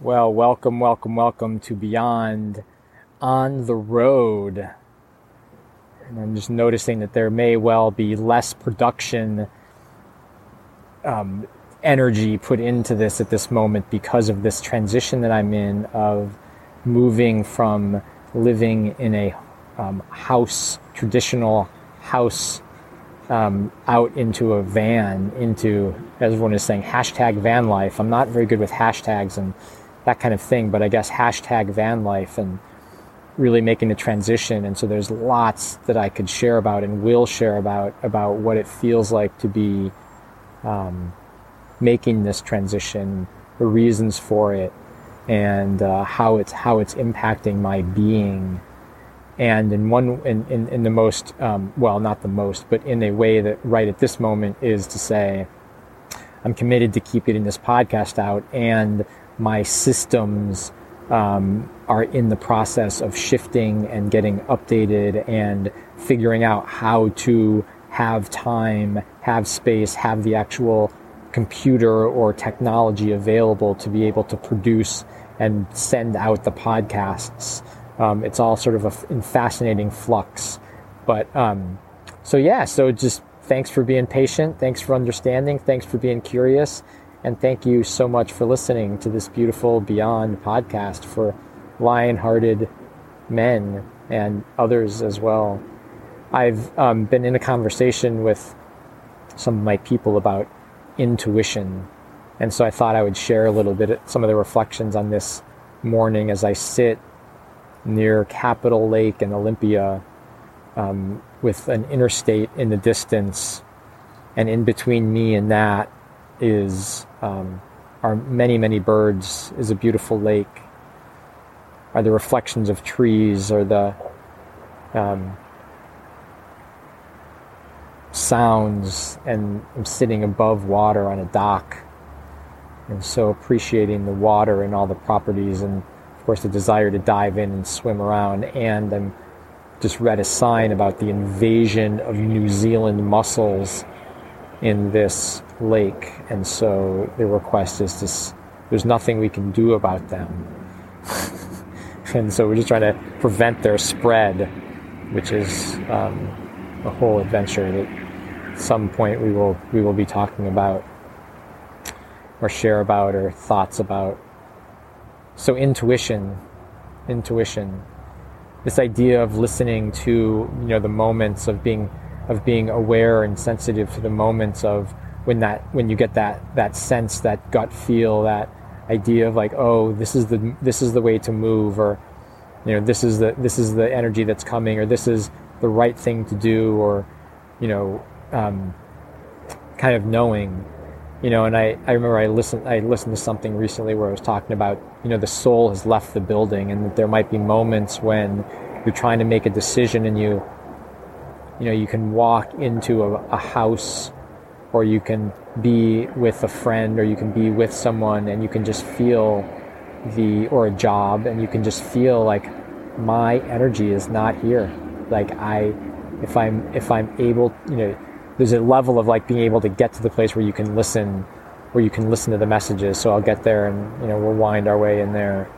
Well, welcome, welcome, welcome to Beyond on the Road. And I'm just noticing that there may well be less production um, energy put into this at this moment because of this transition that I'm in of moving from living in a um, house, traditional house, um, out into a van, into, as everyone is saying, hashtag van life. I'm not very good with hashtags and that kind of thing. But I guess hashtag van life and really making the transition. And so there's lots that I could share about and will share about about what it feels like to be um, making this transition, the reasons for it, and uh, how it's how it's impacting my being. And in one, in, in, in the most, um, well, not the most, but in a way that right at this moment is to say, I'm committed to keep getting this podcast out and my systems um, are in the process of shifting and getting updated and figuring out how to have time, have space, have the actual computer or technology available to be able to produce and send out the podcasts. Um, it's all sort of a, in fascinating flux. But um, so, yeah, so just thanks for being patient. Thanks for understanding. Thanks for being curious. And thank you so much for listening to this beautiful Beyond podcast for lion hearted men and others as well. I've um, been in a conversation with some of my people about intuition. And so I thought I would share a little bit of some of the reflections on this morning as I sit near Capitol Lake in Olympia um, with an interstate in the distance. And in between me and that is um, are many many birds is a beautiful lake are the reflections of trees or the um, sounds and I'm sitting above water on a dock and so appreciating the water and all the properties and of course the desire to dive in and swim around and I'm just read a sign about the invasion of New Zealand mussels in this lake, and so the request is this: there's nothing we can do about them, and so we're just trying to prevent their spread, which is um, a whole adventure that at some point we will we will be talking about or share about or thoughts about. So intuition, intuition, this idea of listening to you know the moments of being of being aware and sensitive to the moments of when that when you get that that sense that gut feel that idea of like oh this is the this is the way to move or you know this is the this is the energy that's coming or this is the right thing to do or you know um, kind of knowing you know and I, I remember I listened I listened to something recently where I was talking about you know the soul has left the building and that there might be moments when you're trying to make a decision and you you know you can walk into a, a house or you can be with a friend or you can be with someone and you can just feel the or a job and you can just feel like my energy is not here. Like i if i'm if i'm able you know there's a level of like being able to get to the place where you can listen where you can listen to the messages. So i'll get there and you know we'll wind our way in there.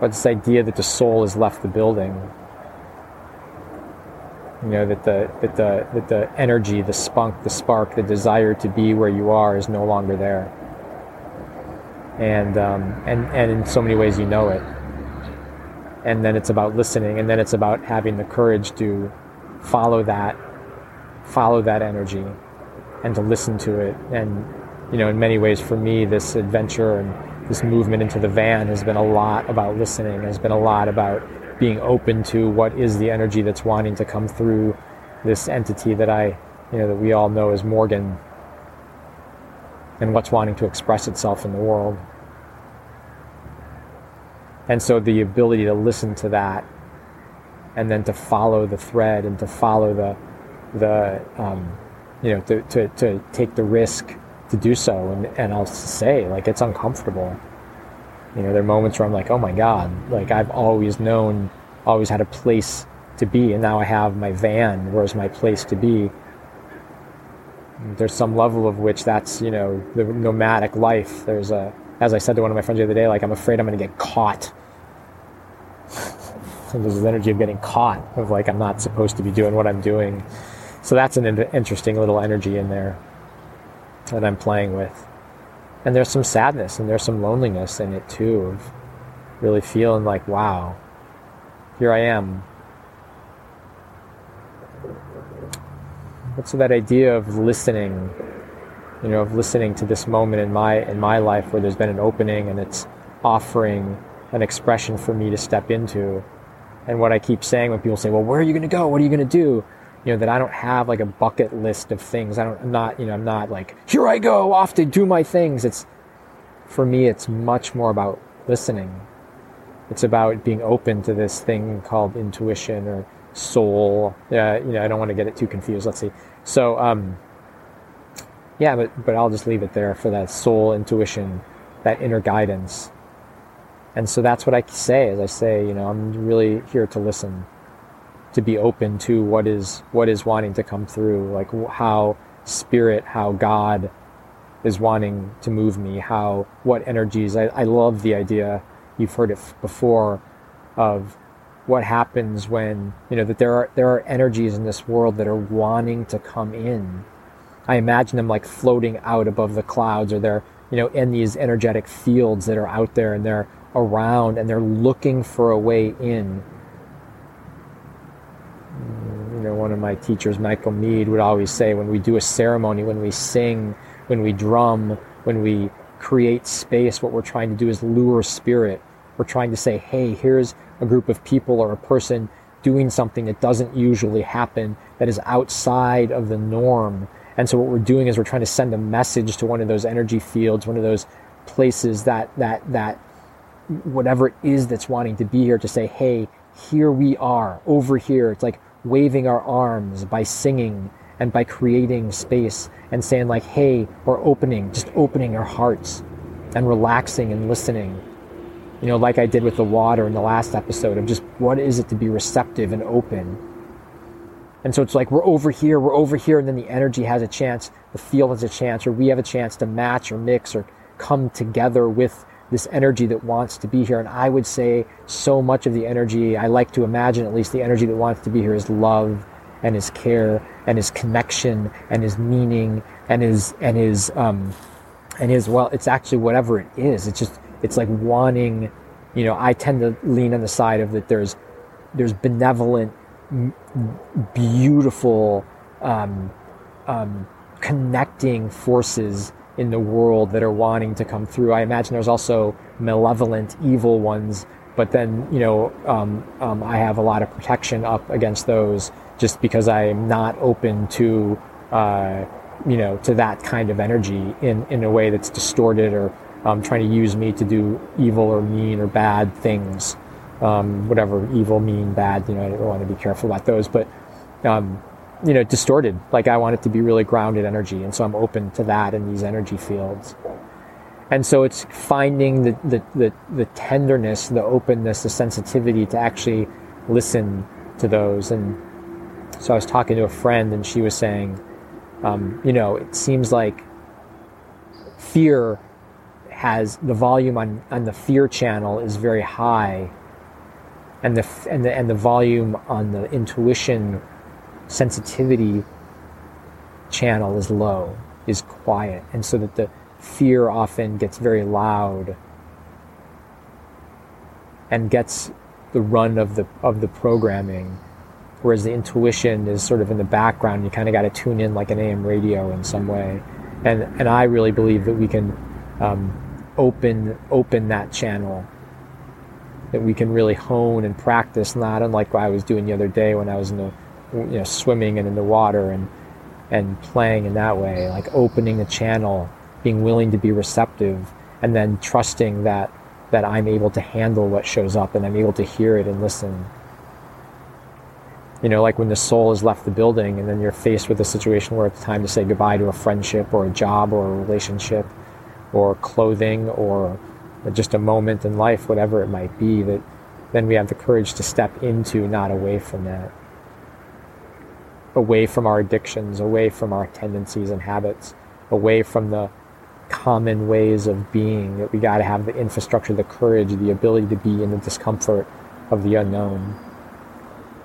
But this idea that the soul has left the building you know that the that the that the energy the spunk the spark the desire to be where you are is no longer there. And um, and and in so many ways you know it. And then it's about listening and then it's about having the courage to follow that follow that energy and to listen to it and you know in many ways for me this adventure and this movement into the van has been a lot about listening has been a lot about being open to what is the energy that's wanting to come through this entity that I, you know, that we all know as Morgan and what's wanting to express itself in the world. And so the ability to listen to that and then to follow the thread and to follow the, the um, you know, to, to, to take the risk to do so. And, and I'll say, like, it's uncomfortable you know, there are moments where I'm like, oh my God, like I've always known, always had a place to be, and now I have my van, where's my place to be? There's some level of which that's, you know, the nomadic life. There's a, as I said to one of my friends the other day, like I'm afraid I'm going to get caught. and there's this energy of getting caught, of like I'm not supposed to be doing what I'm doing. So that's an interesting little energy in there that I'm playing with. And there's some sadness and there's some loneliness in it too, of really feeling like, wow, here I am. So that idea of listening you know, of listening to this moment in my in my life where there's been an opening and it's offering an expression for me to step into. And what I keep saying when people say, "Well, where are you going to go? What are you going to do?" You know, that I don't have like a bucket list of things. I don't. I'm not. You know, I'm not like here I go off to do my things. It's for me. It's much more about listening. It's about being open to this thing called intuition or soul. Uh, you know, I don't want to get it too confused. Let's see. So, um, yeah, but, but I'll just leave it there for that soul intuition, that inner guidance. And so that's what I say as I say, you know, I'm really here to listen, to be open to what is, what is wanting to come through, like how spirit, how God is wanting to move me, how, what energies. I, I love the idea, you've heard it before, of what happens when, you know, that there are, there are energies in this world that are wanting to come in I imagine them like floating out above the clouds or they're, you know, in these energetic fields that are out there and they're around and they're looking for a way in. You know, one of my teachers, Michael Meade, would always say when we do a ceremony, when we sing, when we drum, when we create space, what we're trying to do is lure spirit. We're trying to say, hey, here's a group of people or a person doing something that doesn't usually happen, that is outside of the norm and so what we're doing is we're trying to send a message to one of those energy fields, one of those places that that that whatever it is that's wanting to be here to say, hey, here we are, over here. It's like waving our arms by singing and by creating space and saying like, hey, we're opening, just opening our hearts and relaxing and listening. You know, like I did with the water in the last episode of just what is it to be receptive and open and so it's like we're over here, we're over here, and then the energy has a chance, the field has a chance, or we have a chance to match or mix or come together with this energy that wants to be here. And I would say so much of the energy, I like to imagine at least the energy that wants to be here is love and is care and is connection and is meaning and is and is um and is well it's actually whatever it is. It's just it's like wanting, you know, I tend to lean on the side of that there's there's benevolent beautiful um, um, connecting forces in the world that are wanting to come through. I imagine there's also malevolent, evil ones, but then you know um, um, I have a lot of protection up against those just because I'm not open to uh, you know to that kind of energy in in a way that's distorted or um, trying to use me to do evil or mean or bad things um, whatever evil, mean, bad. You know, I don't want to be careful about those, but um, you know, distorted. Like I want it to be really grounded energy, and so I'm open to that in these energy fields. And so it's finding the, the, the, the tenderness, the openness, the sensitivity to actually listen to those. And so I was talking to a friend, and she was saying, um, you know, it seems like fear has the volume on, on the fear channel is very high and the and the and the volume on the intuition sensitivity channel is low, is quiet, and so that the fear often gets very loud and gets the run of the of the programming whereas the intuition is sort of in the background. You kind of got to tune in like an am radio in some way. And and i really believe that we can um, open open that channel that we can really hone and practice, not unlike what I was doing the other day when I was in the, you know, swimming and in the water and, and playing in that way, like opening a channel, being willing to be receptive, and then trusting that, that I'm able to handle what shows up and I'm able to hear it and listen. You know, like when the soul has left the building and then you're faced with a situation where it's time to say goodbye to a friendship or a job or a relationship or clothing or just a moment in life, whatever it might be, that then we have the courage to step into, not away from that. Away from our addictions, away from our tendencies and habits, away from the common ways of being, that we got to have the infrastructure, the courage, the ability to be in the discomfort of the unknown.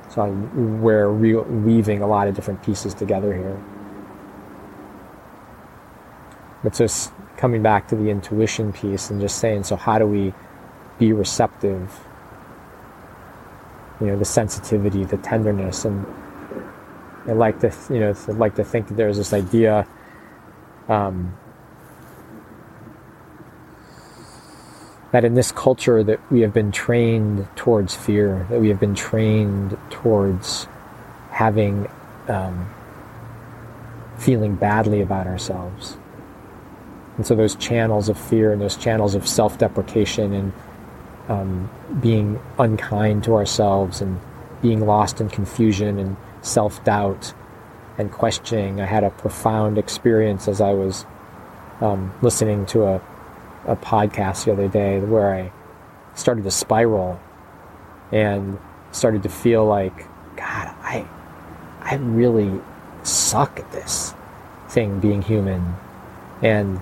So we're re- weaving a lot of different pieces together here. But just coming back to the intuition piece and just saying, so how do we be receptive? You know, the sensitivity, the tenderness, and I like to, you know, I'd like to think that there's this idea. Um, that in this culture that we have been trained towards fear, that we have been trained towards having um, feeling badly about ourselves. And so those channels of fear and those channels of self-deprecation and um, being unkind to ourselves and being lost in confusion and self-doubt and questioning. I had a profound experience as I was um, listening to a a podcast the other day where I started to spiral and started to feel like, God, I, I really suck at this thing being human, and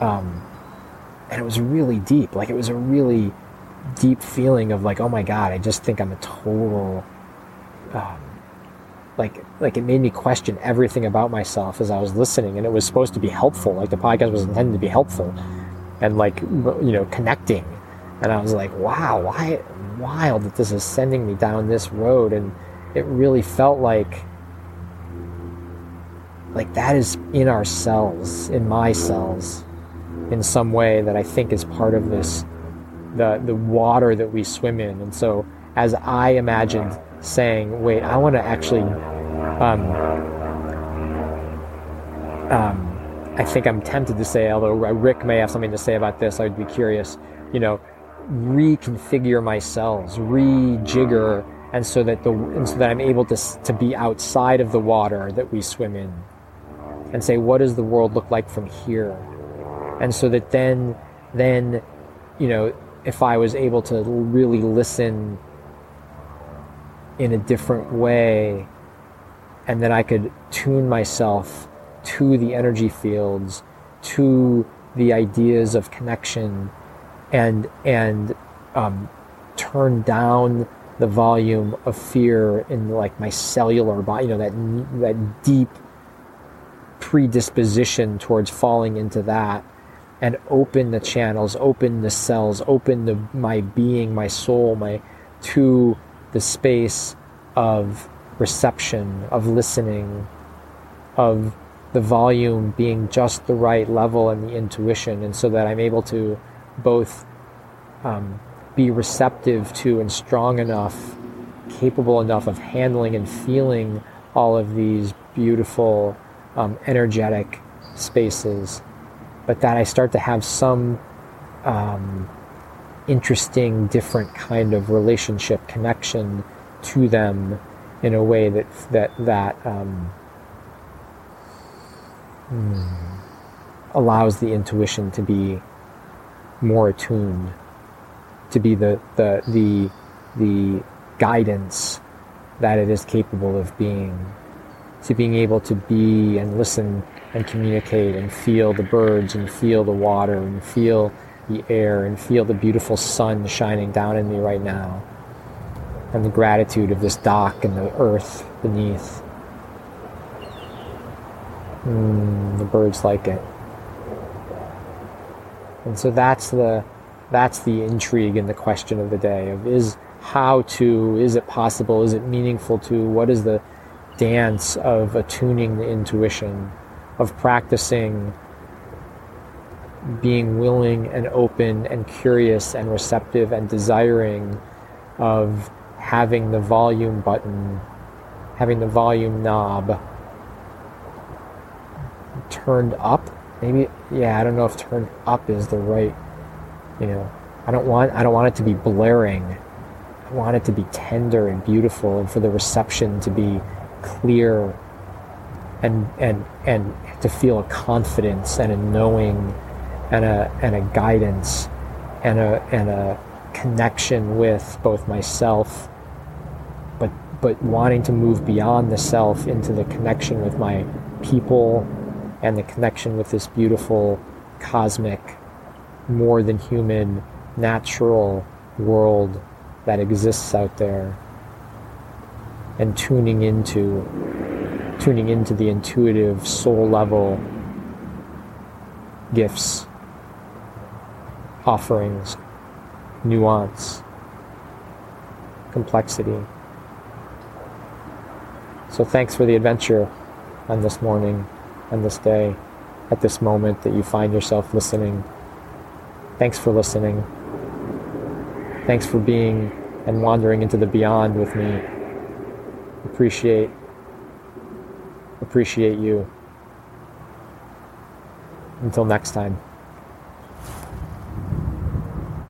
um, and it was really deep. Like it was a really deep feeling of like, oh my God, I just think I'm a total. Um, like like it made me question everything about myself as I was listening, and it was supposed to be helpful. Like the podcast was intended to be helpful, and like you know connecting. And i was like wow why wild that this is sending me down this road. And it really felt like like that is in our cells in my cells in some way that i think is part of this the the water that we swim in. And so as i imagined saying wait i want to actually um, um, I think I'm tempted to say, although Rick may have something to say about this, I would be curious, you know, reconfigure my cells, rejigger, and so that the and so that I'm able to to be outside of the water that we swim in, and say, what does the world look like from here, and so that then then, you know, if I was able to really listen in a different way, and then I could tune myself to the energy fields, to the ideas of connection, and and um, turn down the volume of fear in like my cellular body. You know that that deep predisposition towards falling into that, and open the channels, open the cells, open the my being, my soul, my to the space of reception, of listening, of the volume being just the right level and the intuition, and so that I'm able to both um, be receptive to and strong enough, capable enough of handling and feeling all of these beautiful, um, energetic spaces, but that I start to have some um, interesting, different kind of relationship connection to them in a way that that that um, mm, allows the intuition to be more attuned, to be the, the, the, the guidance that it is capable of being, to being able to be and listen and communicate and feel the birds and feel the water and feel the air and feel the beautiful sun shining down in me right now and the gratitude of this dock and the earth beneath. Mm, the birds like it. And so that's the that's the intrigue and the question of the day of is how to is it possible is it meaningful to what is the dance of attuning the intuition of practicing being willing and open and curious and receptive and desiring of having the volume button having the volume knob turned up. Maybe yeah, I don't know if turned up is the right. You know, I don't want I don't want it to be blaring. I want it to be tender and beautiful, and for the reception to be clear, and and and to feel a confidence and a knowing, and a and a guidance, and a and a connection with both myself but but wanting to move beyond the self into the connection with my people and the connection with this beautiful cosmic, more than human, natural world that exists out there and tuning into tuning into the intuitive soul level gifts offerings nuance complexity so thanks for the adventure on this morning on this day at this moment that you find yourself listening thanks for listening thanks for being and wandering into the beyond with me appreciate appreciate you. Until next time.